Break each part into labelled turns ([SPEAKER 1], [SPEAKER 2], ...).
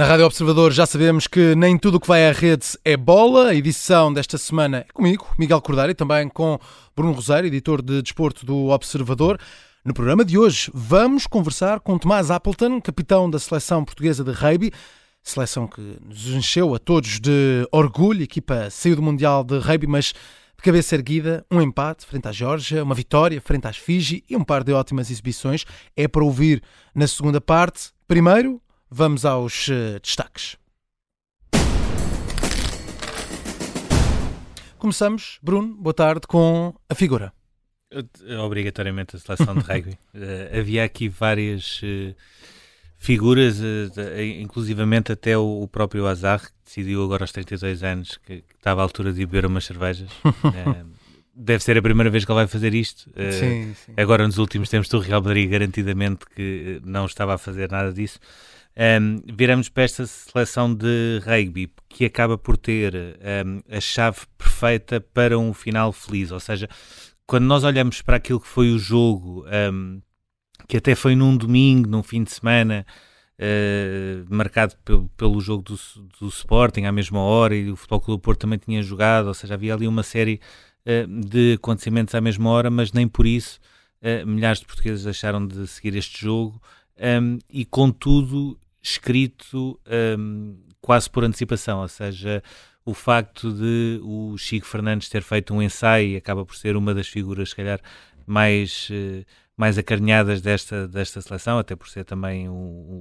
[SPEAKER 1] Na Rádio Observador já sabemos que nem tudo o que vai à rede é bola. A edição desta semana é comigo, Miguel Cordeiro, e também com Bruno Rosário, editor de desporto do Observador. No programa de hoje vamos conversar com Tomás Appleton, capitão da seleção portuguesa de rugby, seleção que nos encheu a todos de orgulho. A equipa saiu do Mundial de Rugby, mas de cabeça erguida, um empate frente à Geórgia, uma vitória frente às Fiji e um par de ótimas exibições. É para ouvir na segunda parte. Primeiro, Vamos aos uh, destaques. Começamos, Bruno, boa tarde, com a figura.
[SPEAKER 2] Obrigatoriamente a seleção de rugby. uh, havia aqui várias uh, figuras, uh, inclusivamente até o, o, próprio Azar, que decidiu agora aos 32 anos que, que estava à altura de beber umas cervejas. deve ser a primeira vez que ele vai fazer isto.
[SPEAKER 1] Sim, sim.
[SPEAKER 2] Agora, nos últimos tempos do Real Madrid, garantidamente que não estava a fazer nada disso. Um, viramos para esta seleção de rugby que acaba por ter um, a chave perfeita para um final feliz. Ou seja, quando nós olhamos para aquilo que foi o jogo, um, que até foi num domingo, num fim de semana, uh, marcado pelo, pelo jogo do, do, Sporting à mesma hora e o Futebol Clube Porto também tinha jogado, ou seja, havia ali uma série uh, de acontecimentos à mesma hora, mas nem por isso uh, milhares de portugueses deixaram de seguir este jogo um, e contudo escrito um, quase por antecipação, ou seja, o facto de o Chico Fernandes ter feito um ensaio acaba por ser uma das figuras, se calhar, mais, uh, mais acarinhadas desta, desta seleção, até por ser também o,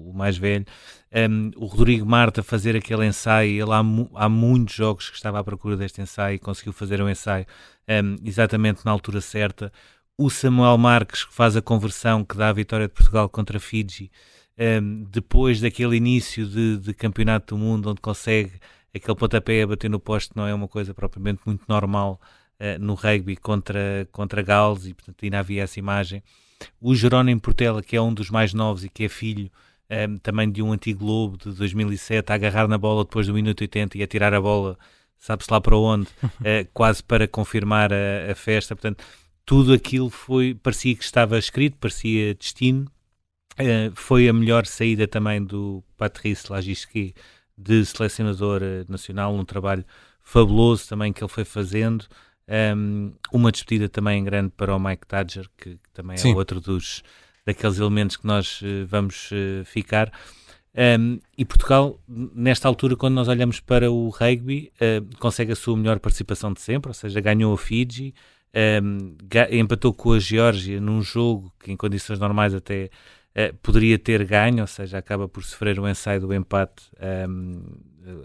[SPEAKER 2] o mais velho. Um, o Rodrigo Marta fazer aquele ensaio, ele há, há muitos jogos que estava à procura deste ensaio e conseguiu fazer um ensaio um, exatamente na altura certa o Samuel Marques, que faz a conversão que dá a vitória de Portugal contra Fiji, um, ehm, depois daquele início de, de, campeonato do mundo, onde consegue aquele pontapé a bater no poste, não é uma coisa propriamente muito normal uh, no rugby contra, contra Gales, e portanto ainda havia essa imagem. O Jerónimo Portela, que é um dos mais novos e que é filho um, ehm, também de um antigo Lobo de 2007, a agarrar na bola depois do minuto 80 e a tirar a bola, sabe-se lá para onde, uh, quase para confirmar a, a festa. Portanto, tudo aquilo foi, parecia que estava escrito, parecia destino. Uh, foi a melhor saída também do Patrice Lagisquet de selecionador eh, nacional, um trabalho fabuloso também que ele foi fazendo. Um, ehm, uma despedida também grande para o Mike Tadger, que, que também é Sim. outro dos daqueles elementos que nós uh, vamos uh, ficar. Um, ehm, e Portugal, nesta altura, quando nós olhamos para o rugby, uh, consegue a sua melhor participação de sempre, ou seja, ganhou a Fiji, um, empatou com a Geórgia num jogo que em condições normais até uh, poderia ter ganho, ou seja, acaba por sofrer o um ensaio do empate um,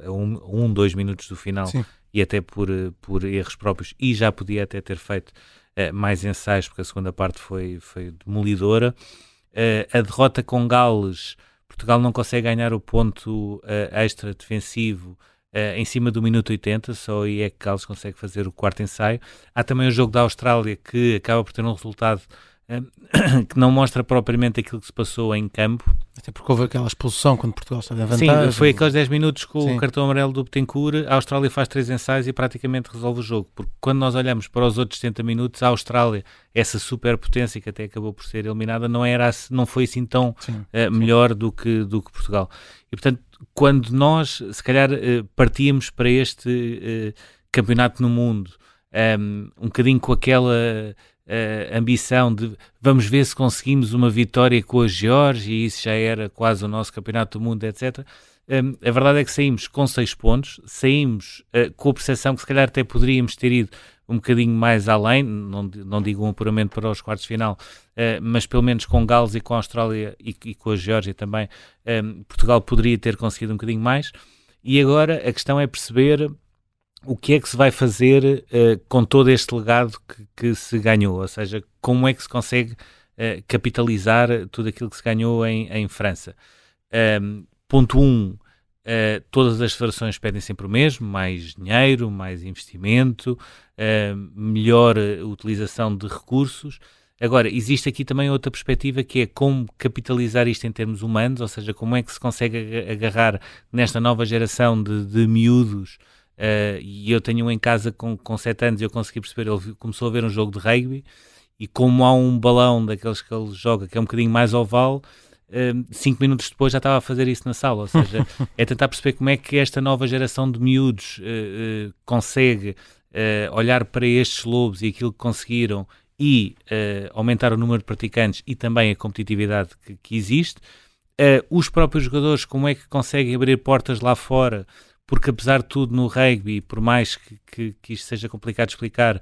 [SPEAKER 2] a um, um, dois minutos do final Sim. e até por, por erros próprios e já podia até ter feito uh, mais ensaios porque a segunda parte foi, foi demolidora. Uh, a derrota com Gales, Portugal não consegue ganhar o ponto extra defensivo Uh, em cima do minuto 80, só aí é que Carlos consegue fazer o quarto ensaio. Há também o jogo da Austrália que acaba por ter um resultado que não mostra propriamente aquilo que se passou em campo.
[SPEAKER 1] Até porque houve aquela expulsão quando Portugal estava em vantagem.
[SPEAKER 2] Sim, foi aqueles 10 minutos com Sim. o cartão amarelo do Betancourt, a Austrália faz três ensaios e praticamente resolve o jogo. Porque quando nós olhamos para os outros 70 minutos, a Austrália, essa superpotência que até acabou por ser eliminada, não, era, não foi assim tão uh, melhor do que, do que Portugal. E portanto, quando nós, se calhar, uh, partíamos para este uh, campeonato no mundo, um, ehm, um bocadinho com aquela uh, ambição de vamos ver se conseguimos uma vitória com a Geórgia e isso já era quase o nosso campeonato do mundo, etc. Um, a verdade é que saímos com seis pontos, saímos com a percepção que se calhar até poderíamos ter ido um bocadinho mais além, não, não digo um apuramento para os quartos de final, uh, mas pelo menos com Gales e com a Austrália e, e com a Geórgia também, um, Portugal poderia ter conseguido um bocadinho mais. E agora a questão é perceber o que é que se vai fazer uh, com todo este legado que, que, se ganhou? Ou seja, como é que se consegue uh, capitalizar tudo aquilo que se ganhou em, em França? Um, ponto 1. Um, uh, todas as federações pedem sempre o mesmo: mais dinheiro, mais investimento, melhor utilização de recursos. Agora, existe aqui também outra perspectiva que é como capitalizar isto em termos humanos, ou seja, como é que se consegue agarrar nesta nova geração de, de miúdos Uh, e eu tenho um em casa com, com 7 anos e eu consegui perceber, ele começou a ver um jogo de rugby e como há um balão daqueles que ele joga que é um bocadinho mais oval, cinco minutos depois já estava a fazer isso na sala. Ou seja, é tentar perceber como é que esta nova geração de miúdos uh, uh, consegue uh, olhar para estes lobos e aquilo que conseguiram e aumentar o número de praticantes e também a competitividade que, que existe. os próprios jogadores, como é que conseguem abrir portas lá fora porque apesar de tudo no rugby, por mais que, que, que isto seja complicado de explicar,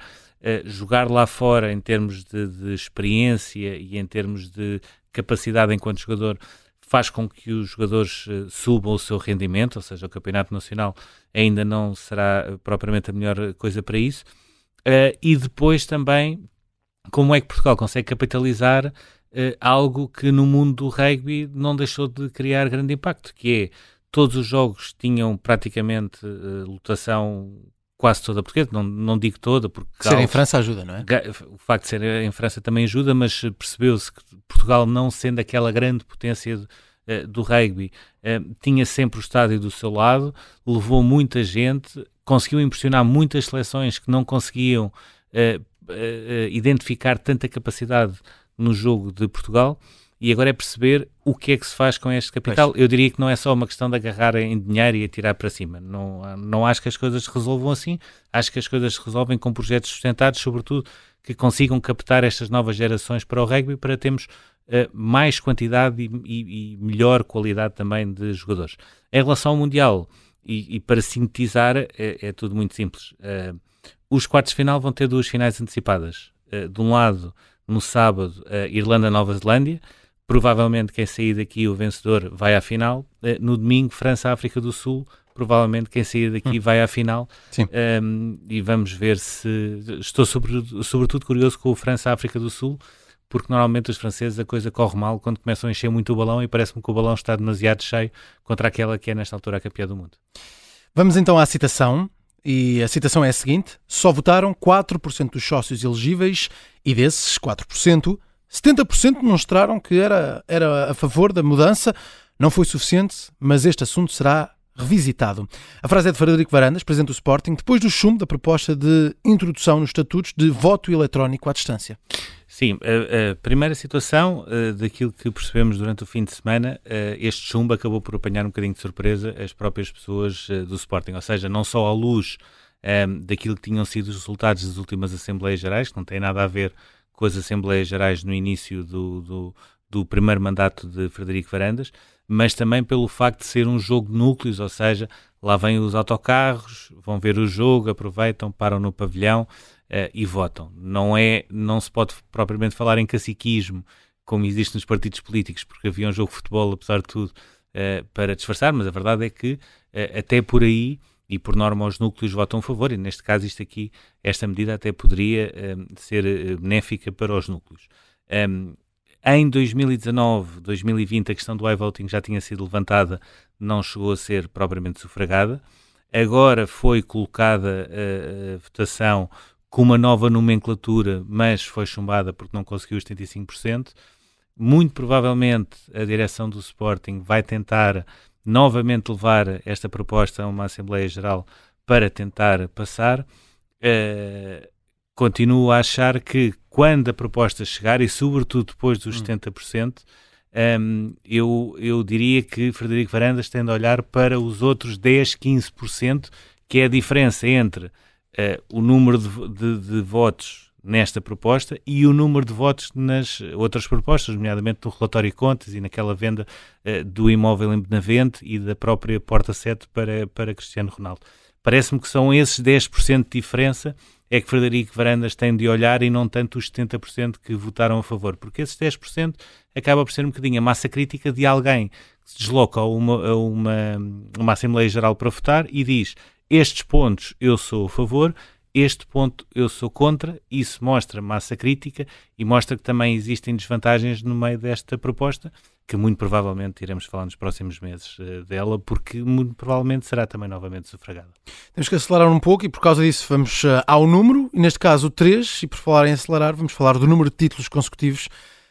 [SPEAKER 2] jogar lá fora em termos de, de, experiência e em termos de capacidade enquanto jogador faz com que os jogadores uh, subam o seu rendimento, ou seja, o Campeonato Nacional ainda não será eh, propriamente a melhor coisa para isso. Uh, e depois também como é que Portugal consegue capitalizar algo que no mundo do rugby não deixou de criar grande impacto, que é todos os jogos tinham praticamente uh, lotação quase toda portuguesa, não, não digo toda, porque...
[SPEAKER 1] Ser em França ajuda, não é?
[SPEAKER 2] O facto de ser em França também ajuda, mas percebeu-se que Portugal, não sendo aquela grande potência do, uh, do rugby, uh, tinha sempre o estádio do seu lado, levou muita gente, conseguiu impressionar muitas seleções que não conseguiam identificar tanta capacidade no jogo de Portugal, e agora é perceber o que é que se faz com este capital. Pois. Eu diria que não é só uma questão de agarrar em dinheiro e atirar para cima. Não, não acho que as coisas se resolvam assim. Acho que as coisas se resolvem com projetos sustentados, sobretudo que consigam captar estas novas gerações para o rugby para termos uh, mais quantidade e, e, e, melhor qualidade também de jogadores. Em relação ao Mundial, e, e para sintetizar, é, é, tudo muito simples. Uh, os quartos de final vão ter duas finais antecipadas. Uh, de um lado, no sábado, Irlanda-Nova Zelândia provavelmente quem sair daqui, o vencedor, vai à final. Uh, no domingo, França-África do Sul, provavelmente quem sair daqui hum. vai à final.
[SPEAKER 1] Sim.
[SPEAKER 2] Um, e vamos ver se. Estou sobretudo, sobretudo curioso com o França-África do Sul, porque normalmente os franceses a coisa corre mal quando começam a encher muito o balão e parece-me que o balão está demasiado cheio contra aquela que é nesta altura a campeã do mundo.
[SPEAKER 1] Vamos então à citação. E a citação é a seguinte: só votaram 4% dos sócios elegíveis e desses 4%, 70% demonstraram que era, era a favor da mudança. Não foi suficiente, mas este assunto será revisitado. A frase é de Frederico Varandas, presidente do Sporting, depois do chumbo da proposta de introdução nos estatutos de voto eletrónico à distância.
[SPEAKER 2] Sim, a, a primeira situação, uh, daquilo que percebemos durante o fim de semana, uh, este chumbo acabou por apanhar um bocadinho de surpresa as próprias pessoas uh, do Sporting, ou seja, não só à luz daquilo que tinham sido os resultados das últimas Assembleias Gerais, que não tem nada a ver com as Assembleias Gerais no início do, do, do primeiro mandato de Frederico Varandas, mas também pelo facto de ser um jogo de núcleos, ou seja, lá vêm os autocarros, vão ver o jogo, aproveitam, param no pavilhão uh, e votam. Não é, não se pode propriamente falar em caciquismo, como existe nos partidos políticos, porque havia um jogo de futebol, apesar de tudo, uh, para disfarçar, mas a verdade é que uh, até por aí e por norma os núcleos votam a favor, e neste caso isto aqui, esta medida até poderia um, ser eh, benéfica para os núcleos. Um, em 2019, 2020, a questão do iVoting já tinha sido levantada, não chegou a ser propriamente sufragada. Agora foi colocada a, a votação com uma nova nomenclatura, mas foi chumbada porque não conseguiu os 75%. Muito provavelmente a direção do Sporting vai tentar novamente levar esta proposta a uma Assembleia Geral para tentar passar. Uh, continuo a achar que quando a proposta chegar, e sobretudo depois dos hum. 70%, um, ehm, eu, eu diria que Frederico Varandas tende a olhar para os outros 10, 15%, que é a diferença entre uh, o número de, de, de votos nesta proposta e o número de votos nas outras propostas, nomeadamente no relatório contas e naquela venda uh, do imóvel em Benavente e da própria Porta 7 para, para Cristiano Ronaldo. Parece-me que são esses 10% de diferença é que Frederico Varandas tem de olhar e não tanto os 70% que votaram a favor, porque esses 10% acaba por ser um bocadinho a massa crítica de alguém que se desloca a uma, a uma, uma Assembleia Geral para votar e diz estes pontos eu sou a favor, este ponto eu sou contra, isso mostra massa crítica e mostra que também existem desvantagens no meio desta proposta, que muito provavelmente iremos falar nos próximos meses uh, dela, porque muito provavelmente será também novamente sufragada.
[SPEAKER 1] Temos que acelerar um pouco e por causa disso vamos uh, ao número, e neste caso o 3, e por falar em acelerar, vamos falar do número de títulos consecutivos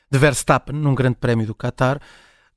[SPEAKER 1] de Verstappen num grande prémio do Qatar.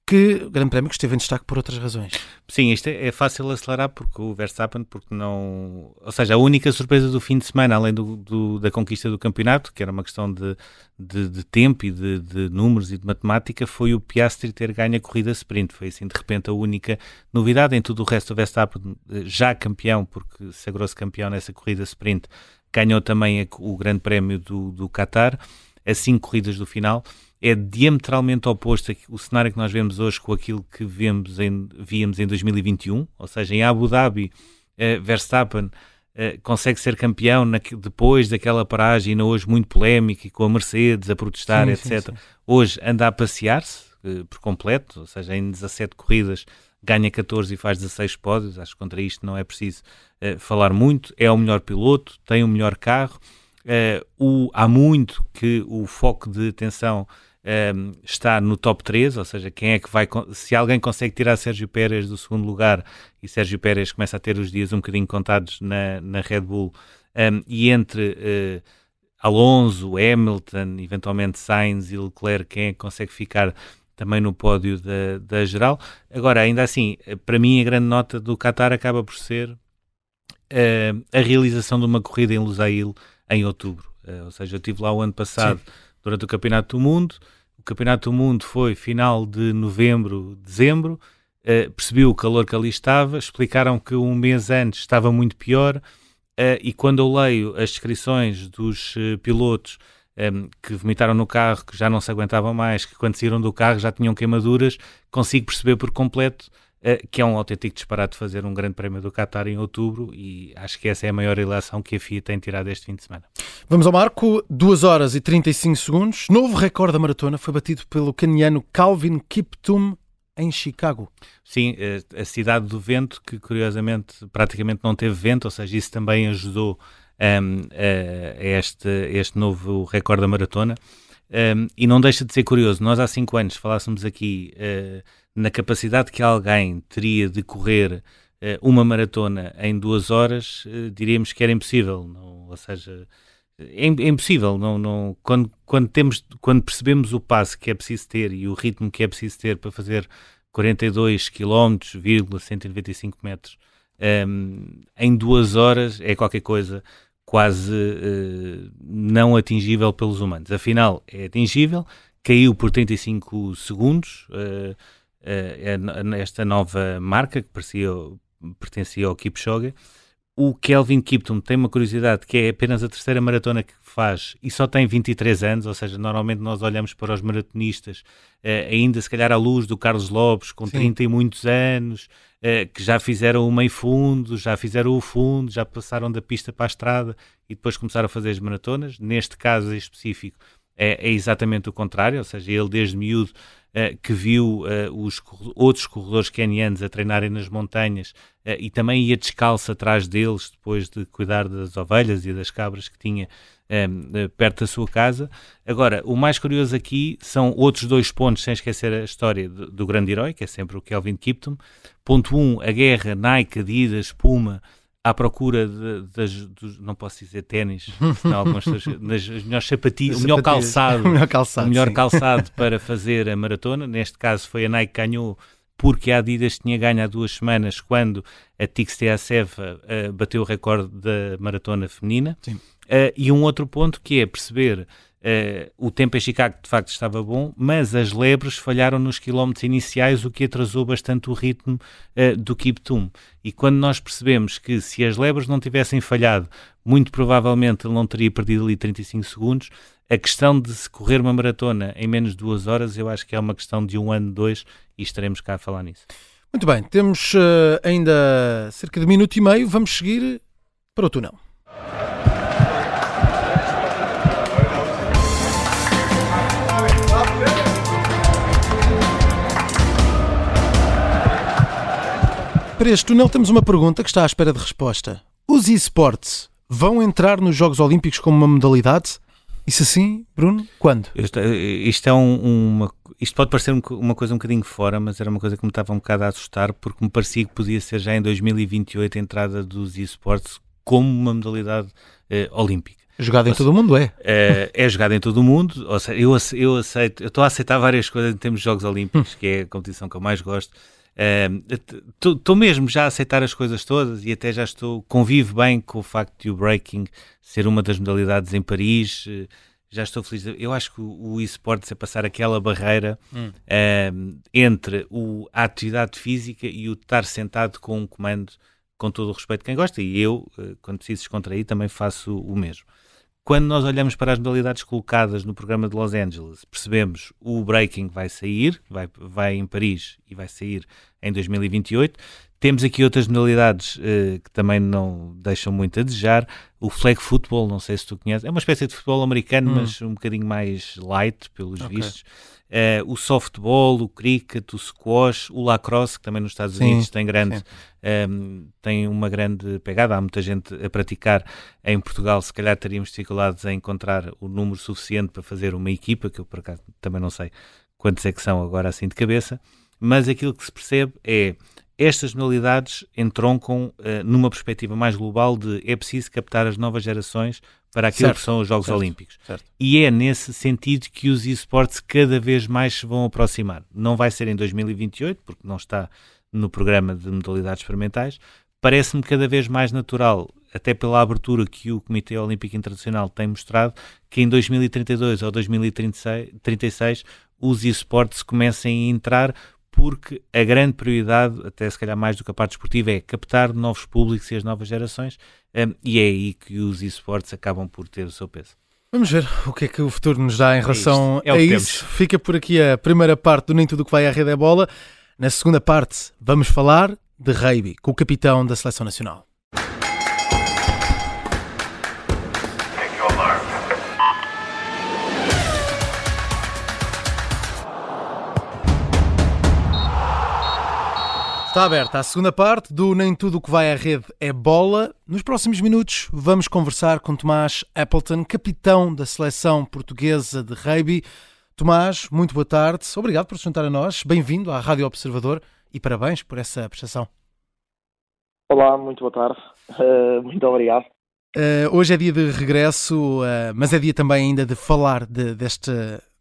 [SPEAKER 1] Que Grande Prémio que esteve em destaque por outras razões.
[SPEAKER 2] Sim, isto é, é, fácil acelerar porque o Verstappen, porque não. Ou seja, a única surpresa do fim de semana, além do, do da conquista do campeonato, que era uma questão de, de, de tempo e de, de, números e de matemática, foi o Piastri ter ganho a corrida sprint. Foi assim, de repente, a única novidade. Em tudo o resto, o Verstappen, eh, já campeão, porque sagrou-se campeão nessa corrida sprint, ganhou também o Grande Prémio do, do Qatar, a cinco corridas do final é diametralmente oposto o cenário que nós vemos hoje com aquilo que vemos em, víamos em 2021, ou seja, em Abu Dhabi, uh, Verstappen uh, consegue ser campeão na, depois daquela paragem, hoje muito polémica, e com a Mercedes a protestar, sim, etc. Sim, sim. Hoje anda a passear-se uh, por completo, ou seja, em 17 corridas ganha 14 e faz 16 pódios, acho que contra isto não é preciso falar muito, é o melhor piloto, tem o melhor carro, o, há muito que o foco de atenção um, ehm, está no top 3, ou seja, quem é que vai. Se alguém consegue tirar Sérgio Pérez do segundo lugar e Sérgio Pérez começa a ter os dias um bocadinho contados na, na Red Bull, um, ehm, e entre uh, Alonso, Hamilton, eventualmente Sainz e Leclerc, quem é que consegue ficar também no pódio da, da geral. Agora, ainda assim, para mim, a grande nota do Qatar acaba por ser uh, a realização de uma corrida em Lusail em outubro. Uh, ou seja, eu estive lá o ano passado. Sim durante o Campeonato do Mundo. O Campeonato do Mundo foi final de novembro, dezembro. Uh, percebi o calor que ali estava, explicaram que um mês antes estava muito pior. Uh, e quando eu leio as descrições dos uh, pilotos um, ehm, que vomitaram no carro, que já não se aguentavam mais, que quando saíram do carro já tinham queimaduras, consigo perceber por completo que é um autêntico disparate fazer um grande prémio do Qatar em outubro e acho que essa é a maior ilação que a FIA tem tirado este fim de semana.
[SPEAKER 1] Vamos ao marco, 2 horas e 35 segundos. Novo recorde da maratona foi batido pelo caniano Calvin Kiptum em Chicago.
[SPEAKER 2] Sim, eh, a cidade do vento, que curiosamente praticamente não teve vento, ou seja, isso também ajudou um, ehm, a, este, este novo recorde da maratona. Um, e não deixa de ser curioso, nós há cinco anos falássemos aqui uh, na capacidade que alguém teria de correr uh, uma maratona em duas horas, uh, diríamos que era impossível. Não, ou seja, é, é, impossível. Não, não, quando, quando, temos, quando percebemos o passo que é preciso ter e o ritmo que é preciso ter para fazer 42 km, 195 metros um, em duas horas, é qualquer coisa quase uh, não atingível pelos humanos. Afinal, é atingível, caiu por 35 segundos. Uh, uh, esta nova marca que parecia, pertencia ao Kipchoge. O Kelvin Kiptum tem uma curiosidade que é apenas a terceira maratona que faz e só tem 23 anos, ou seja, normalmente nós olhamos para os maratonistas ainda se calhar à luz do Carlos Lopes com Sim. 30 e muitos anos, que já fizeram o meio fundo, já fizeram o fundo, já passaram da pista para a estrada e depois começaram a fazer as maratonas. Neste caso específico é, é exatamente o contrário, ou seja, ele desde miúdo que viu uh, os outros corredores kenianos a treinarem nas montanhas uh, e também ia descalço atrás deles depois de cuidar das ovelhas e das cabras que tinha perto da sua casa. Agora, o mais curioso aqui são outros dois pontos, sem esquecer a história do, do grande herói, que é sempre o Kelvin Kiptum. Ponto 1, um, a guerra Nike, Adidas, Puma, à procura de, das, dos, não posso dizer ténis, senão algumas das, das melhores sapatilhas, o melhor calçado,
[SPEAKER 1] o melhor calçado,
[SPEAKER 2] o melhor calçado para fazer a maratona. Neste caso foi a Nike que ganhou porque a Adidas tinha ganho há duas semanas quando a Tix Seva uh, bateu o recorde da maratona feminina. Uh, e um outro ponto que é perceber Uh, o tempo em Chicago de facto estava bom, mas as lebres falharam nos quilómetros iniciais, o que atrasou bastante o ritmo uh, do Kiptum. E quando nós percebemos que se as lebres não tivessem falhado, muito provavelmente ele não teria perdido ali 35 segundos, a questão de se correr uma maratona em menos de duas horas, eu acho que é uma questão de um ano, dois, e estaremos cá a falar nisso.
[SPEAKER 1] Muito bem, temos uh, ainda cerca de minuto e meio, vamos seguir para o túnel. Para este túnel temos uma pergunta que está à espera de resposta. Os esportes vão entrar nos Jogos Olímpicos como uma modalidade? E se sim, Bruno, quando?
[SPEAKER 2] Isto, isto é um, uma, isto pode parecer uma coisa um bocadinho fora, mas era uma coisa que me estava um bocado a assustar, porque me parecia que podia ser já em 2028 a entrada dos esportes como uma modalidade eh, olímpica.
[SPEAKER 1] Jogado em todo o mundo, é?
[SPEAKER 2] é? É jogado em todo o mundo. Ou seja, eu, eu aceito, eu estou a aceitar várias coisas em termos de Jogos Olímpicos, que é a competição que eu mais gosto. Estou uh, mesmo já a aceitar as coisas todas e até já estou, convivo bem com o facto de o breaking ser uma das modalidades em Paris. Uh, já estou feliz. Eu acho que o, o esportes é passar aquela barreira hum. uh, entre o, a atividade física e o estar sentado com um comando com todo o respeito de quem gosta. E eu, uh, quando preciso descontrair, também faço o mesmo. Quando nós olhamos para as modalidades colocadas no programa de Los Angeles, percebemos o breaking vai sair, vai, vai em Paris e vai sair em 2028. Temos aqui outras modalidades uh, que também não deixam muito a desejar. O flag football, não sei se tu conheces, é uma espécie de futebol americano, hum. mas um bocadinho mais light, pelos okay. vistos. Uh, o softball, o cricket, o squash, o lacrosse, que também nos Estados sim, Unidos tem, grande, um, ehm, tem uma grande pegada. Há muita gente a praticar. Em Portugal, se calhar teríamos dificuldades em encontrar o número suficiente para fazer uma equipa, que eu por acaso também não sei quantos é que são agora assim de cabeça. Mas aquilo que se percebe é estas modalidades entroncam uh, numa perspectiva mais global de é preciso captar as novas gerações para aquilo certo, que são os Jogos certo, Olímpicos. Certo. E é nesse sentido que os esportes cada vez mais se vão aproximar. Não vai ser em 2028, porque não está no programa de modalidades experimentais. Parece-me cada vez mais natural, até pela abertura que o Comitê Olímpico Internacional tem mostrado, que em 2032 ou 2036 os esportes comecem a entrar porque a grande prioridade, até se calhar mais do que a parte esportiva, é captar novos públicos e as novas gerações, um, e é aí que os esportes acabam por ter o seu peso.
[SPEAKER 1] Vamos ver o que é que o futuro nos dá em é relação é a isso. Temos. Fica por aqui a primeira parte do Nem Tudo que vai à rede é bola. Na segunda parte, vamos falar de rugby com o capitão da Seleção Nacional. Está aberta a segunda parte do Nem Tudo o que vai à rede é bola. Nos próximos minutos vamos conversar com Tomás Appleton, capitão da seleção portuguesa de rugby. Tomás, muito boa tarde. Obrigado por se juntar a nós. Bem-vindo à Rádio Observador e parabéns por essa prestação.
[SPEAKER 3] Olá, muito boa tarde. Uh, muito obrigado.
[SPEAKER 1] Uh, hoje é dia de regresso, uh, mas é dia também ainda de falar de, deste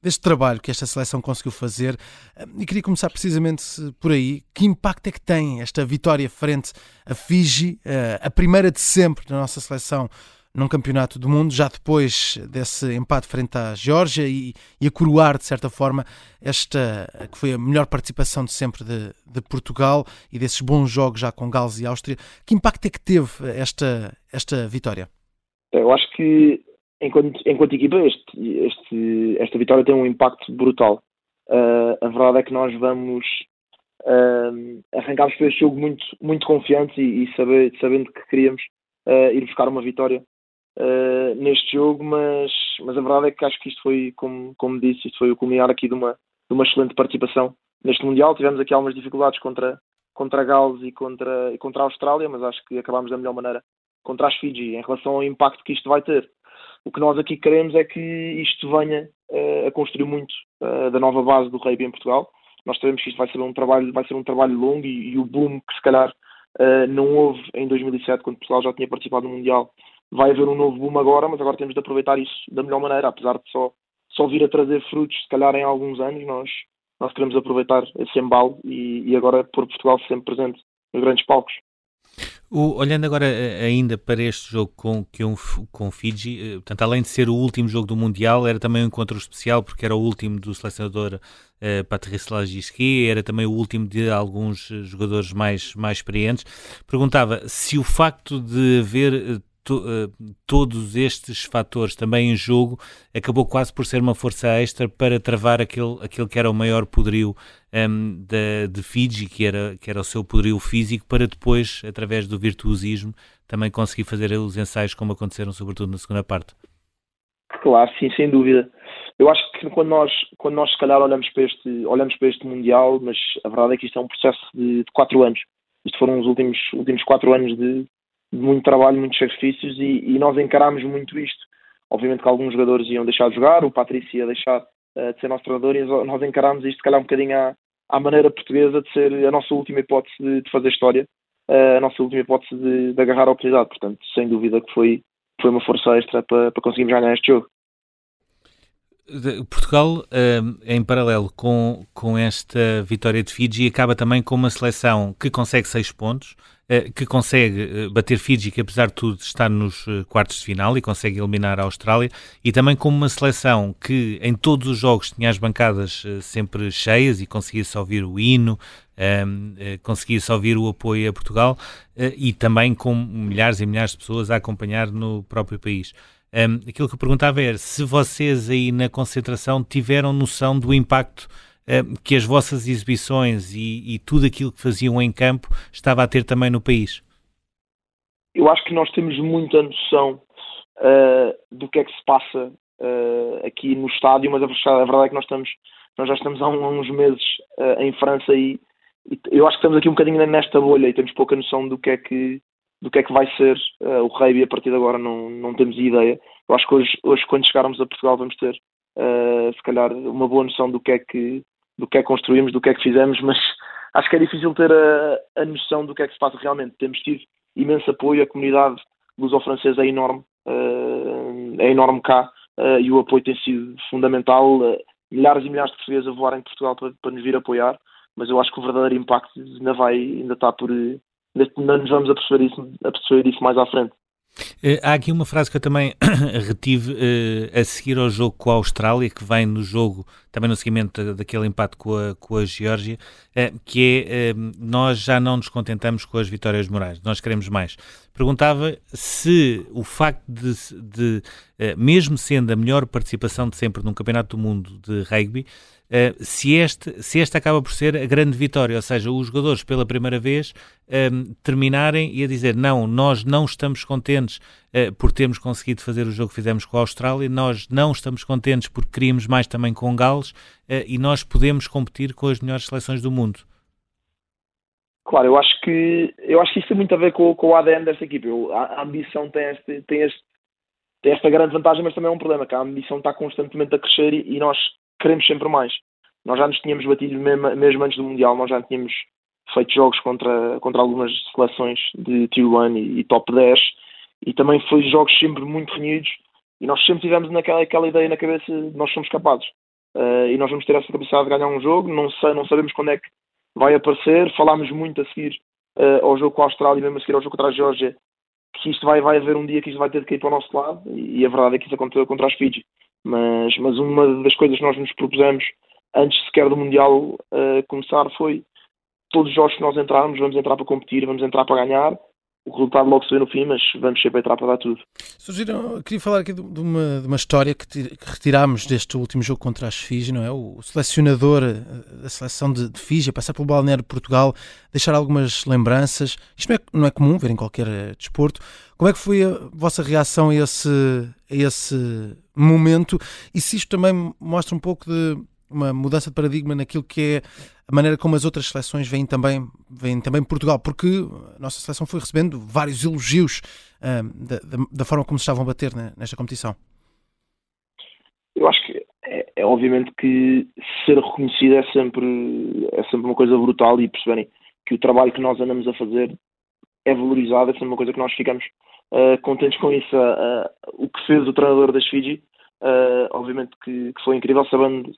[SPEAKER 1] deste trabalho que esta seleção conseguiu fazer. Eh, e queria começar precisamente por aí. Que impacto é que tem esta vitória frente a Fiji, eh, a primeira de sempre da nossa seleção num campeonato do mundo, já depois desse empate frente à Geórgia e, e, a coroar, de certa forma, esta que foi a melhor participação de sempre de, de, Portugal e desses bons jogos já com Gales e Áustria. Que impacto é que teve esta, esta vitória?
[SPEAKER 3] Eu acho que enquanto, enquanto equipa, este, este, esta vitória tem um impacto brutal. Uh, a verdade é que nós vamos uh, arrancarmos para este jogo muito, muito confiantes e, e saber, sabendo que queríamos uh, ir buscar uma vitória uh, neste jogo, mas, mas a verdade é que acho que isto foi, como, como disse, isto foi o culminar aqui de uma, de uma excelente participação neste Mundial. Tivemos aqui algumas dificuldades contra, contra a Gales e contra, e contra a Austrália, mas acho que acabámos da melhor maneira contra as Fiji em relação ao impacto que isto vai ter. O que nós aqui queremos é que isto venha uh, a construir muito uh, da nova base do rugby em Portugal. Nós sabemos que isto vai ser um trabalho, vai ser um trabalho longo e, e o boom que se calhar uh, não houve em 2007 quando Portugal já tinha participado no Mundial. Vai haver um novo boom agora, mas agora temos de aproveitar isso da melhor maneira, apesar de só, só vir a trazer frutos, se calhar em alguns anos, nós, nós queremos aproveitar esse embalo e, e agora pôr Portugal sempre presente nos grandes palcos.
[SPEAKER 2] O, olhando agora eh, ainda para este jogo com, com, com Fiji, eh, portanto, além de ser o último jogo do Mundial, era também um encontro especial porque era o último do selecionador uh, Patrice Lagisquet, era também o último de alguns jogadores mais, mais experientes. Perguntava se o facto de haver to, uh, todos estes fatores também em jogo, acabou quase por ser uma força extra para travar aquele, aquele que era o maior poderio um, ehm, de, de Fiji, que era, que era o seu poderio físico, para depois, através do virtuosismo, também conseguir fazer os ensaios como aconteceram, sobretudo na segunda parte.
[SPEAKER 3] Claro, sim, sem dúvida. Eu acho que quando nós, quando nós se calhar olhamos para este, olhamos para este Mundial, mas a verdade é que isto é um processo de, de quatro anos. Isto foram os últimos, últimos quatro anos de, de muito trabalho, muitos sacrifícios e, e, nós encarámos muito isto. Obviamente que alguns jogadores iam deixar de jogar, o Patrício ia deixar uh, de ser nosso treinador e nós encarámos isto, se calhar, um bocadinho à, à maneira portuguesa de ser a nossa última hipótese de, de fazer história, uh, a nossa última hipótese de, de agarrar a oportunidade. Portanto, sem dúvida que foi, foi uma força extra para, para conseguirmos ganhar este jogo.
[SPEAKER 2] Portugal, em paralelo com, com esta vitória de Fiji, acaba também com uma seleção que consegue seis pontos, eh, que consegue eh, bater Fiji, que apesar de tudo está nos eh, quartos de final e consegue eliminar a Austrália, e também como uma seleção que em todos os jogos tinha as bancadas sempre cheias e conseguia-se ouvir o hino, conseguia-se ouvir o apoio a Portugal e também com milhares e milhares de pessoas a acompanhar no próprio país. Um, aquilo que eu perguntava era se vocês aí na concentração tiveram noção do impacto que as vossas exibições e, e, tudo aquilo que faziam em campo estava a ter também no país.
[SPEAKER 3] Eu acho que nós temos muita noção uh, do que é que se passa uh, aqui no estádio, mas a verdade é que nós, estamos, nós já estamos há, uns meses uh, em França e, e, eu acho que estamos aqui um bocadinho nesta bolha e temos pouca noção do que é que do que é que vai ser o rugby a partir de agora não, não temos ideia. Eu acho que hoje, hoje quando chegarmos a Portugal vamos ter se calhar uma boa noção do que é que do que é que construímos, do que é que fizemos, mas acho que é difícil ter a, a noção do que é que se passa realmente. Temos tido imenso apoio, a comunidade luso-francesa é enorme, uh, é enorme cá e o apoio tem sido fundamental. milhares e milhares de portugueses a voar em Portugal para, para nos vir apoiar, mas eu acho que o verdadeiro impacto ainda vai, ainda está por, não nos vamos aperceber isso, isso mais à frente.
[SPEAKER 2] Uh, há aqui uma frase que eu também retive uh, a seguir ao jogo com a Austrália, que vem no jogo, também no seguimento daquele empate com a, com a Geórgia, uh, que é nós já não nos contentamos com as vitórias morais, nós queremos mais. Perguntava se o facto de, de mesmo sendo a melhor participação de sempre num campeonato do mundo de rugby, Uh, se, este, se esta acaba por ser a grande vitória, ou seja, os jogadores pela primeira vez uh, terminarem e a dizer não, nós não estamos contentes uh, por termos conseguido fazer o jogo que fizemos com a Austrália, nós não estamos contentes porque queríamos mais também com Gales e nós podemos competir com as melhores seleções do mundo.
[SPEAKER 3] Claro, eu acho que eu acho que isso tem muito a ver com, com o ADN desta equipe. A, a, ambição tem, este, tem, este, tem esta grande vantagem, mas também é um problema, que a ambição está constantemente a crescer e, e nós queremos sempre mais. Nós já nos tínhamos batido mesmo, mesmo antes do Mundial, nós já tínhamos feito jogos contra, contra algumas seleções de Tier 1 e, e, Top 10 e também foi jogos sempre muito renhidos e nós sempre tivemos naquela aquela ideia na cabeça de nós somos capazes. Uh, e nós vamos ter essa capacidade de ganhar um jogo, não, sei, não sabemos quando é que vai aparecer, falámos muito a seguir uh, ao jogo com a Austrália e mesmo a seguir ao jogo contra a Geórgia que isto vai, vai haver um dia que isto vai ter de cair para o nosso lado e a verdade é que isso aconteceu contra as Fiji mas, mas uma das coisas que nós nos propusemos antes sequer do Mundial uh, começar foi todos os jogos que nós entrarmos, vamos entrar para competir, vamos entrar para ganhar. O resultado logo se vê no fim, mas vamos sempre entrar para dar tudo.
[SPEAKER 1] Surgiram, queria falar aqui de uma, de uma história que, que retirámos deste último jogo contra as Fiji, não é? O selecionador eh, da seleção de, de Fiji, a passar pelo Balneário de Portugal, deixar algumas lembranças. Isto não é, não é comum ver em qualquer eh, desporto. Como é que foi a vossa reação a esse, a esse momento? E se isto também mostra um pouco de uma mudança de paradigma naquilo que é a maneira como as outras seleções vêm também, vêm também Portugal, porque a nossa seleção foi recebendo vários elogios da, da, da, forma como se estavam a bater nesta competição.
[SPEAKER 3] Eu acho que é, é, obviamente que ser reconhecido é sempre, é sempre uma coisa brutal e perceberem que o trabalho que nós andamos a fazer é valorizado, é sempre uma coisa que nós ficamos uh, contentes com isso. Uh, uh, o que fez o treinador das Fiji Uh, obviamente que, que, foi incrível, sabendo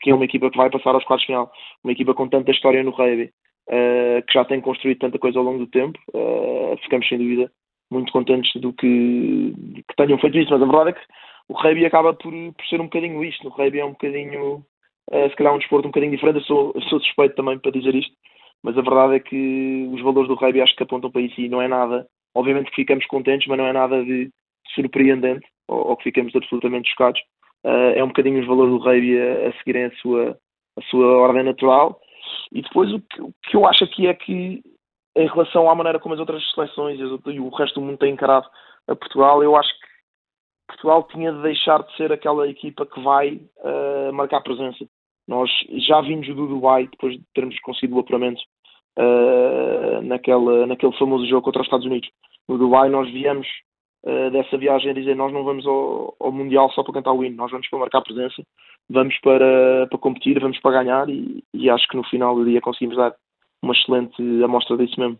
[SPEAKER 3] que é uma equipa que vai passar aos quartos de final, uma equipa com tanta história no rugby, uh, que já tem construído tanta coisa ao longo do tempo, uh, ficamos sem dúvida muito contentes do que, que tenham feito isso, mas a verdade é que o rugby acaba por, por ser um bocadinho isto, o rugby é um bocadinho, se calhar um desporto um bocadinho diferente, eu sou, eu sou suspeito também para dizer isto, mas a verdade é que os valores do rugby acho que apontam para isso e não é nada, obviamente que ficamos contentes, mas não é nada de surpreendente ou, ou que ficamos absolutamente chocados. Uh, é um bocadinho os valores do rugby a, a, seguirem a sua, a sua ordem natural. E depois o que, o que eu acho aqui é que, em relação à maneira como as outras seleções e o resto do mundo tem encarado a Portugal, eu acho que Portugal tinha de deixar de ser aquela equipa que vai uh, marcar presença. Nós já vimos do Dubai, depois de termos conseguido o apuramento uh, naquela, naquele famoso jogo contra os Estados Unidos. No Dubai nós viemos uh, dessa viagem a dizer nós não vamos ao, ao, Mundial só para cantar o hino, nós vamos para marcar presença, vamos para, para competir, vamos para ganhar e, e acho que no final do dia conseguimos dar uma excelente amostra disso mesmo.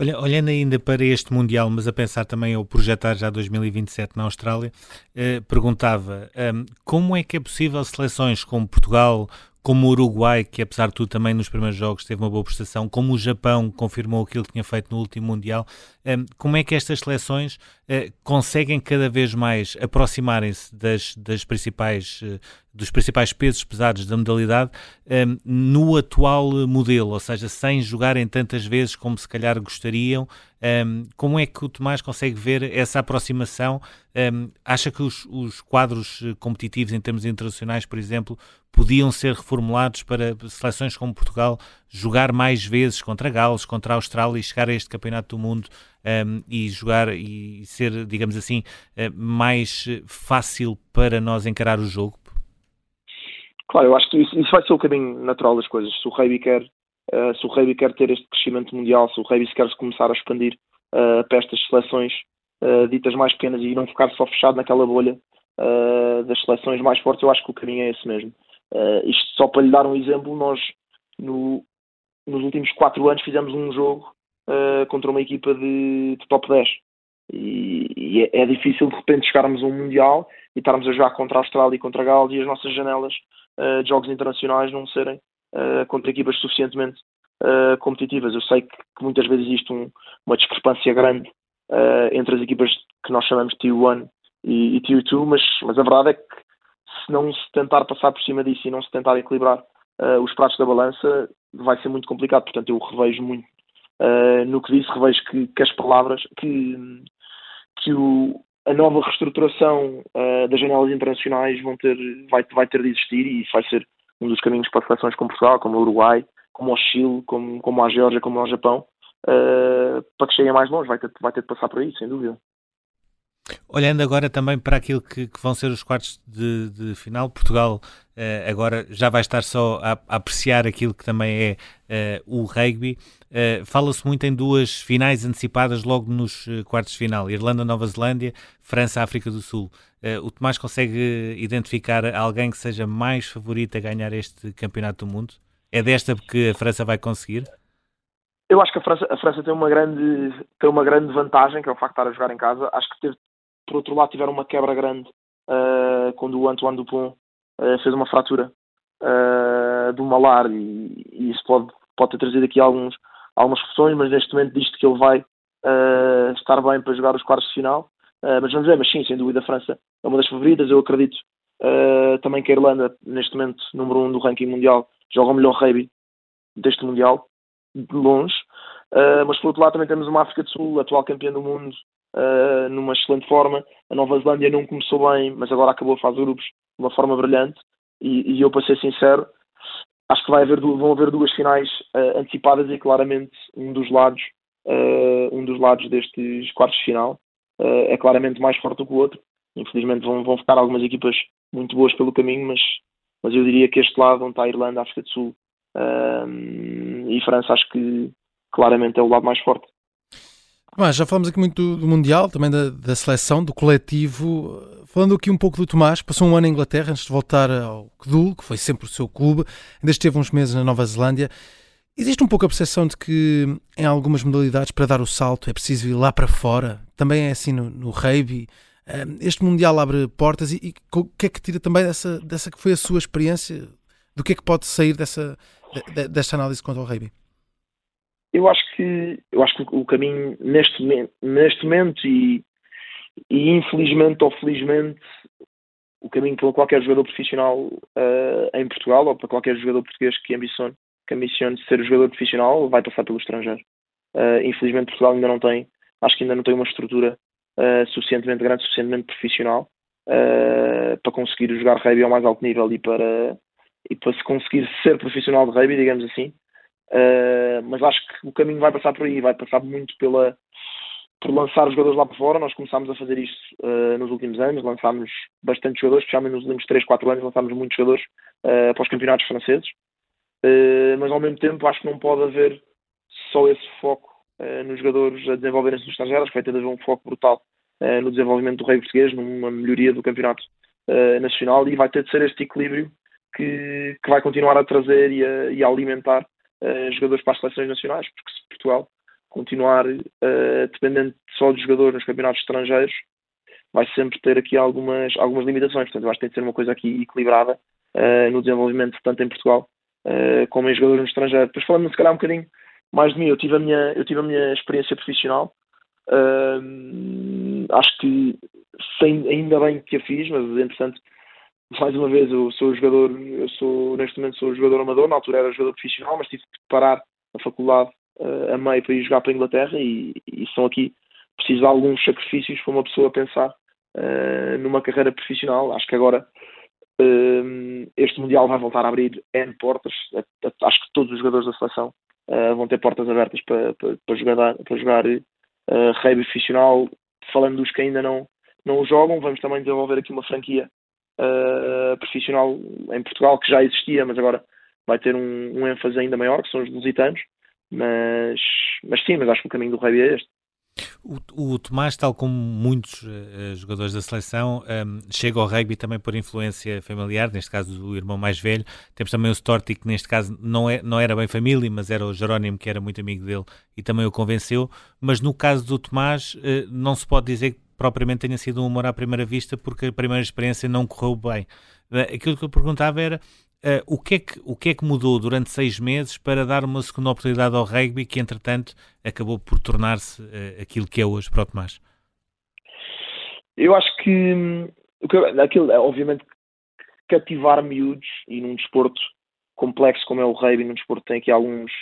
[SPEAKER 2] Olha, olhando ainda para este Mundial, mas a pensar também ao projetar já 2027 na Austrália, eh, perguntava um, como é que é possível seleções como Portugal, como o Uruguai, que apesar de tudo também nos primeiros jogos teve uma boa prestação, como o Japão confirmou aquilo que tinha feito no último Mundial, um, como é que estas seleções uh, conseguem cada vez mais aproximarem-se das, das principais uh, dos principais pesos pesados da modalidade um, no atual modelo, ou seja, sem jogarem tantas vezes como se calhar gostariam. Um, como é que o Tomás consegue ver essa aproximação? Um, acha que os, os, quadros competitivos em termos internacionais, por exemplo, podiam ser reformulados para seleções como Portugal jogar mais vezes contra Gales, contra a Austrália e chegar a este Campeonato do Mundo um, e jogar e ser, digamos assim, uh, mais fácil para nós encarar o jogo?
[SPEAKER 3] Claro, eu acho que isso, isso vai ser o caminho natural das coisas. Se o rugby quer, uh, se o rugby quer ter este crescimento mundial, se o rugby quer se começar a expandir uh, para estas seleções uh, ditas mais pequenas e não ficar só fechado naquela bolha das seleções mais fortes, eu acho que o caminho é esse mesmo. isto só para lhe dar um exemplo, nós no, nos últimos quatro anos fizemos um jogo contra uma equipa de, de top 10. E, e é, é, difícil de repente chegarmos a um Mundial e estarmos a jogar contra a Austrália e contra a Gales e as nossas janelas de jogos internacionais não serem uh, contra equipas suficientemente uh, competitivas. Eu sei que, que, muitas vezes existe um, uma discrepância grande entre as equipas que nós chamamos de Tier 1 e, e Tier 2, mas, mas a verdade é que se não se tentar passar por cima disso e não se tentar equilibrar os pratos da balança, vai ser muito complicado. Portanto, eu revejo muito no que disse, revejo que, que as palavras, que, que o, a nova reestruturação uh, das janelas internacionais vão ter, vai, vai ter de existir e vai ser um dos caminhos para seleções como Portugal, como o Uruguai, como o Chile, como, como a Geórgia, como o Japão, uh, para que cheguem mais longe, vai ter, vai ter de passar por aí, sem dúvida.
[SPEAKER 2] Olhando agora também para aquilo que, que vão ser os quartos de, de final, Portugal uh, agora já vai estar só a, a, apreciar aquilo que também é uh, o rugby. Uh, Fala-se muito em duas finais antecipadas logo nos quartos de final: Irlanda-Nova Zelândia, França-África do Sul. o Tomás consegue identificar alguém que seja mais favorito a ganhar este campeonato do mundo? É desta que a França vai conseguir?
[SPEAKER 3] Eu acho que a França, a França, tem, uma grande, tem uma grande vantagem, que é o facto de estar a jogar em casa. Acho que teve, por outro lado, tiveram uma quebra grande uh, quando o Antoine Dupont fez uma fratura uh, do malar e, e, isso pode, pode ter trazido aqui alguns, algumas questões, mas neste momento diz que ele vai estar bem para jogar os quartos de final. mas vamos ver, mas sim, sem dúvida a França é uma das favoritas. Eu acredito também que a Irlanda, neste momento, número um do ranking mundial, joga o melhor rugby deste mundial, de longe. mas por outro lado também temos uma África do Sul, atual campeã do mundo, uh, numa excelente forma. A Nova Zelândia não começou bem, mas agora acabou a fase de grupos de uma forma brilhante. E, e eu, para ser sincero, acho que haver, vão haver duas finais uh, antecipadas e claramente um dos lados, uh, um dos lados destes quartos de final é claramente mais forte do que o outro. Infelizmente vão, vão ficar algumas equipas muito boas pelo caminho, mas, mas eu diria que este lado, onde está a Irlanda, a África do Sul e França, acho que claramente é o lado mais forte.
[SPEAKER 1] Mas já falamos aqui muito do, Mundial, também da, da, seleção, do coletivo. Falando aqui um pouco do Tomás, passou um ano em Inglaterra antes de voltar ao Kdul, que foi sempre o seu clube, ainda esteve uns meses na Nova Zelândia. Existe um pouco a percepção de que em algumas modalidades, para dar o salto, é preciso ir lá para fora. Também é assim no, no rugby. Este Mundial abre portas e, e o que é que tira também dessa, dessa que foi a sua experiência? Do que é que pode sair dessa, desta análise quanto ao rugby?
[SPEAKER 3] Eu acho que eu acho que o caminho neste momento, neste momento e, e infelizmente ou felizmente o caminho para qualquer jogador profissional uh, em Portugal ou para qualquer jogador português que ambicione, que ambicione ser jogador profissional vai passar pelo estrangeiro. Uh, infelizmente Portugal ainda não tem, acho que ainda não tem uma estrutura uh, suficientemente grande, suficientemente profissional para conseguir jogar rugby ao mais alto nível e para e para se conseguir ser profissional de rugby, digamos assim, Uh, mas acho que o caminho vai passar por aí, vai passar muito pela, por lançar os jogadores lá por fora. Nós começámos a fazer isto uh, nos últimos anos, lançámos bastante jogadores, especialmente nos últimos 3, 4 anos, lançámos muitos jogadores uh, para os campeonatos franceses. mas ao mesmo tempo, acho que não pode haver só esse foco nos jogadores a desenvolverem-se nos estrangeiros, que vai ter de haver um foco brutal no desenvolvimento do rei português, numa melhoria do campeonato nacional e vai ter de ser este equilíbrio que, que vai continuar a trazer e a, e a alimentar uh, jogadores para as seleções nacionais, porque se Portugal continuar uh, dependente só dos jogadores nos campeonatos estrangeiros, vai sempre ter aqui algumas, algumas limitações. Portanto, eu acho que tem de ser uma coisa aqui equilibrada uh, no desenvolvimento, tanto em Portugal uh, como em jogadores no estrangeiro. Depois, falando se calhar um bocadinho mais de mim, eu tive a minha, eu tive a minha experiência profissional. Acho que sem, ainda bem que a fiz, mas entretanto, mais uma vez, eu sou jogador, eu sou, neste momento sou jogador amador, na altura era jogador profissional, mas tive de parar a faculdade uh, a meio para ir jogar para a Inglaterra e, e são aqui preciso de alguns sacrifícios para uma pessoa pensar uh, numa carreira profissional. Acho que agora uh, este Mundial vai voltar a abrir N portas. Acho que todos os jogadores da seleção vão ter portas abertas para, para, para jogar, para jogar uh, profissional. Falando dos que ainda não, não jogam, vamos também desenvolver aqui uma franquia profissional em Portugal que já existia, mas agora vai ter um, um ênfase ainda maior, que são os lusitanos. Mas, mas sim, mas acho que o caminho do rugby é este.
[SPEAKER 2] O, o, Tomás, tal como muitos uh, jogadores da seleção, um, ehm, chega ao rugby também por influência familiar, neste caso do irmão mais velho. Temos também o Storti, que neste caso não, é, não era bem família, mas era o Jerónimo, que era muito amigo dele e também o convenceu. Mas no caso do Tomás, uh, não se pode dizer que propriamente tenha sido um amor à primeira vista, porque a primeira experiência não correu bem. Uh, aquilo que eu perguntava era Uh, o, que é que, o que é que mudou durante seis meses para dar uma segunda oportunidade ao rugby que, entretanto, acabou por tornar-se uh, aquilo que é hoje para o Tomás?
[SPEAKER 3] Eu acho que, hum, aquilo, é, obviamente, cativar miúdos e num desporto complexo como é o rugby, num desporto que tem aqui alguns,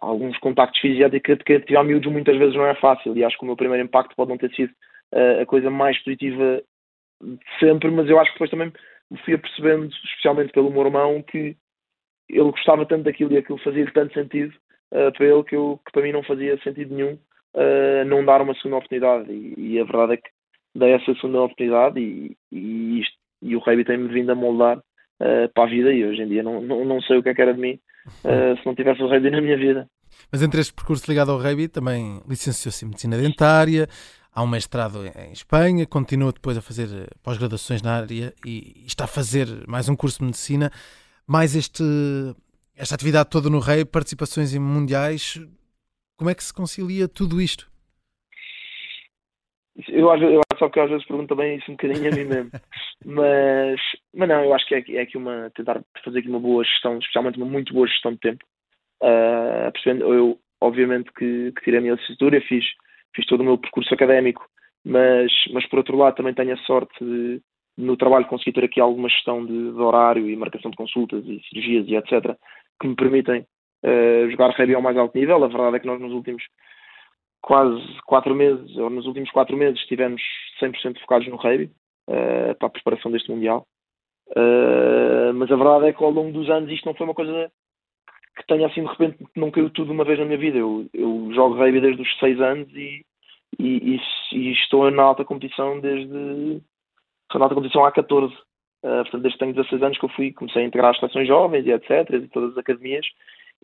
[SPEAKER 3] alguns contactos físicos, cativar miúdos muitas vezes não é fácil e acho que o meu primeiro impacto pode não ter sido a coisa mais positiva de sempre, mas eu acho que depois também fui apercebendo, especialmente pelo meu irmão, que ele gostava tanto daquilo e aquilo fazia tanto sentido uh, para ele que, eu, que para mim não fazia sentido nenhum uh, não dar uma segunda oportunidade. E, e, a verdade é que dei essa segunda oportunidade e, e, isto, e o rugby tem-me vindo a moldar uh, para a vida e hoje em dia não, não, não sei o que é que era de mim se não tivesse o rugby na minha vida.
[SPEAKER 1] Mas entre este percurso ligado ao rugby também licenciou-se em medicina dentária, há um mestrado em Espanha, continua depois a fazer eh, pós-graduações na área e está a fazer mais um curso de medicina, mais este, esta atividade toda no Rei, participações em mundiais. Como é que se concilia tudo isto?
[SPEAKER 3] Eu, eu acho que às vezes pergunto também isso um bocadinho a mim mesmo. mas, mas não, eu acho que é, é aqui uma. tentar fazer aqui uma boa gestão, especialmente uma muito boa gestão de tempo. Uh, eu, obviamente, que, que tirei a minha licenciatura, fiz fiz todo o meu percurso académico, mas, mas por outro lado também tenho a sorte de, no trabalho conseguir ter aqui alguma gestão de, de, horário e marcação de consultas e cirurgias e etc. que me permitem uh, jogar rugby ao mais alto nível. A verdade é que nós nos últimos quase quatro meses, ou nos últimos quatro meses, estivemos 100% focados no rugby uh, para a preparação deste Mundial. Uh, mas a verdade é que ao longo dos anos isto não foi uma coisa que tenha assim de repente não caiu tudo uma vez na minha vida. Eu, eu jogo rugby desde os 6 anos e, e, e, e, estou na alta competição desde estou na alta competição há 14. Uh, ah, portanto, desde que tenho 16 anos que eu fui, comecei a integrar as estações jovens e etc, e todas as academias,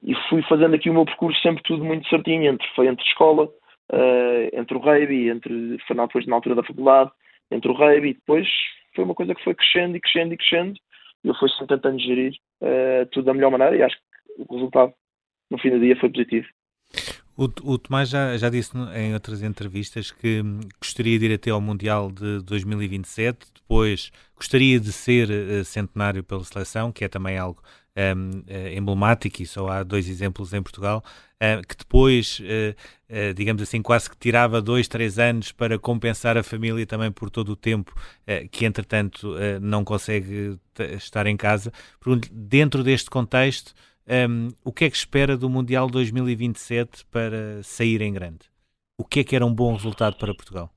[SPEAKER 3] e fui fazendo aqui o meu percurso sempre tudo muito certinho, entre, foi entre escola, uh, entre o rugby, entre, foi na, depois na altura da faculdade, entre o rugby, depois foi uma coisa que foi crescendo e crescendo e crescendo, e eu fui sempre tentando gerir uh, tudo da melhor maneira, e acho que o resultado no fim do dia foi positivo.
[SPEAKER 2] O, o Tomás já, já disse em outras entrevistas que gostaria de ir até ao Mundial de 2027, depois gostaria de ser uh, centenário pela seleção, que é também algo um, ehm, eh, emblemático, e só há dois exemplos em Portugal, uh, que depois, digamos assim, quase que tirava dois, três anos para compensar a família também por todo o tempo que, entretanto, não consegue estar em casa. Dentro deste contexto, um, o que é que espera do Mundial 2027 para sair em grande? O que é que era um bom resultado para Portugal?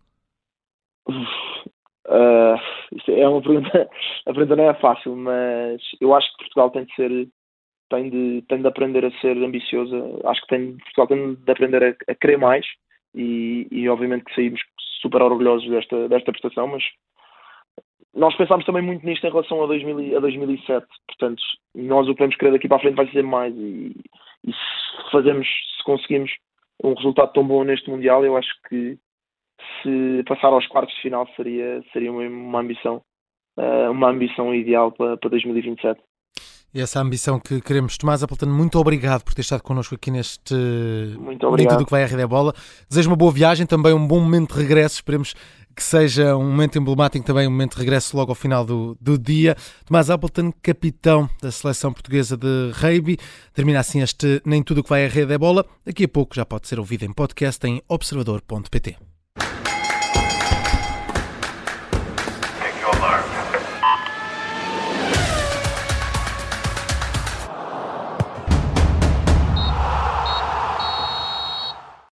[SPEAKER 3] Uh, é uma pergunta, a pergunta não é fácil, mas eu acho que Portugal tem de ser, tem de, tem de aprender a ser ambiciosa. Acho que tem, Portugal tem de aprender a, a querer mais e, e obviamente que saímos super orgulhosos desta, desta prestação, mas nós pensámos também muito nisto em relação a, 2000, a 2007. Portanto, nós o que podemos querer daqui para a frente vai ser mais. E, e se fazemos, se conseguimos um resultado tão bom neste Mundial, eu acho que se passar aos quartos de final seria, seria uma, ambição, uh, uma ambição ideal para, para 2027.
[SPEAKER 1] E essa ambição que queremos. Tomás Appleton, muito obrigado por ter estado connosco aqui neste
[SPEAKER 3] muito obrigado.
[SPEAKER 1] tudo que vai à Rede Bola. Desejo uma boa viagem, também um bom momento de regresso. Esperemos que seja um momento emblemático, também um momento de regresso logo ao final do, do dia. Tomás Appleton, capitão da seleção portuguesa de rugby. Termina assim este Nem Tudo que vai à Rede é Bola. Daqui a pouco já pode ser ouvido em podcast em observador.pt.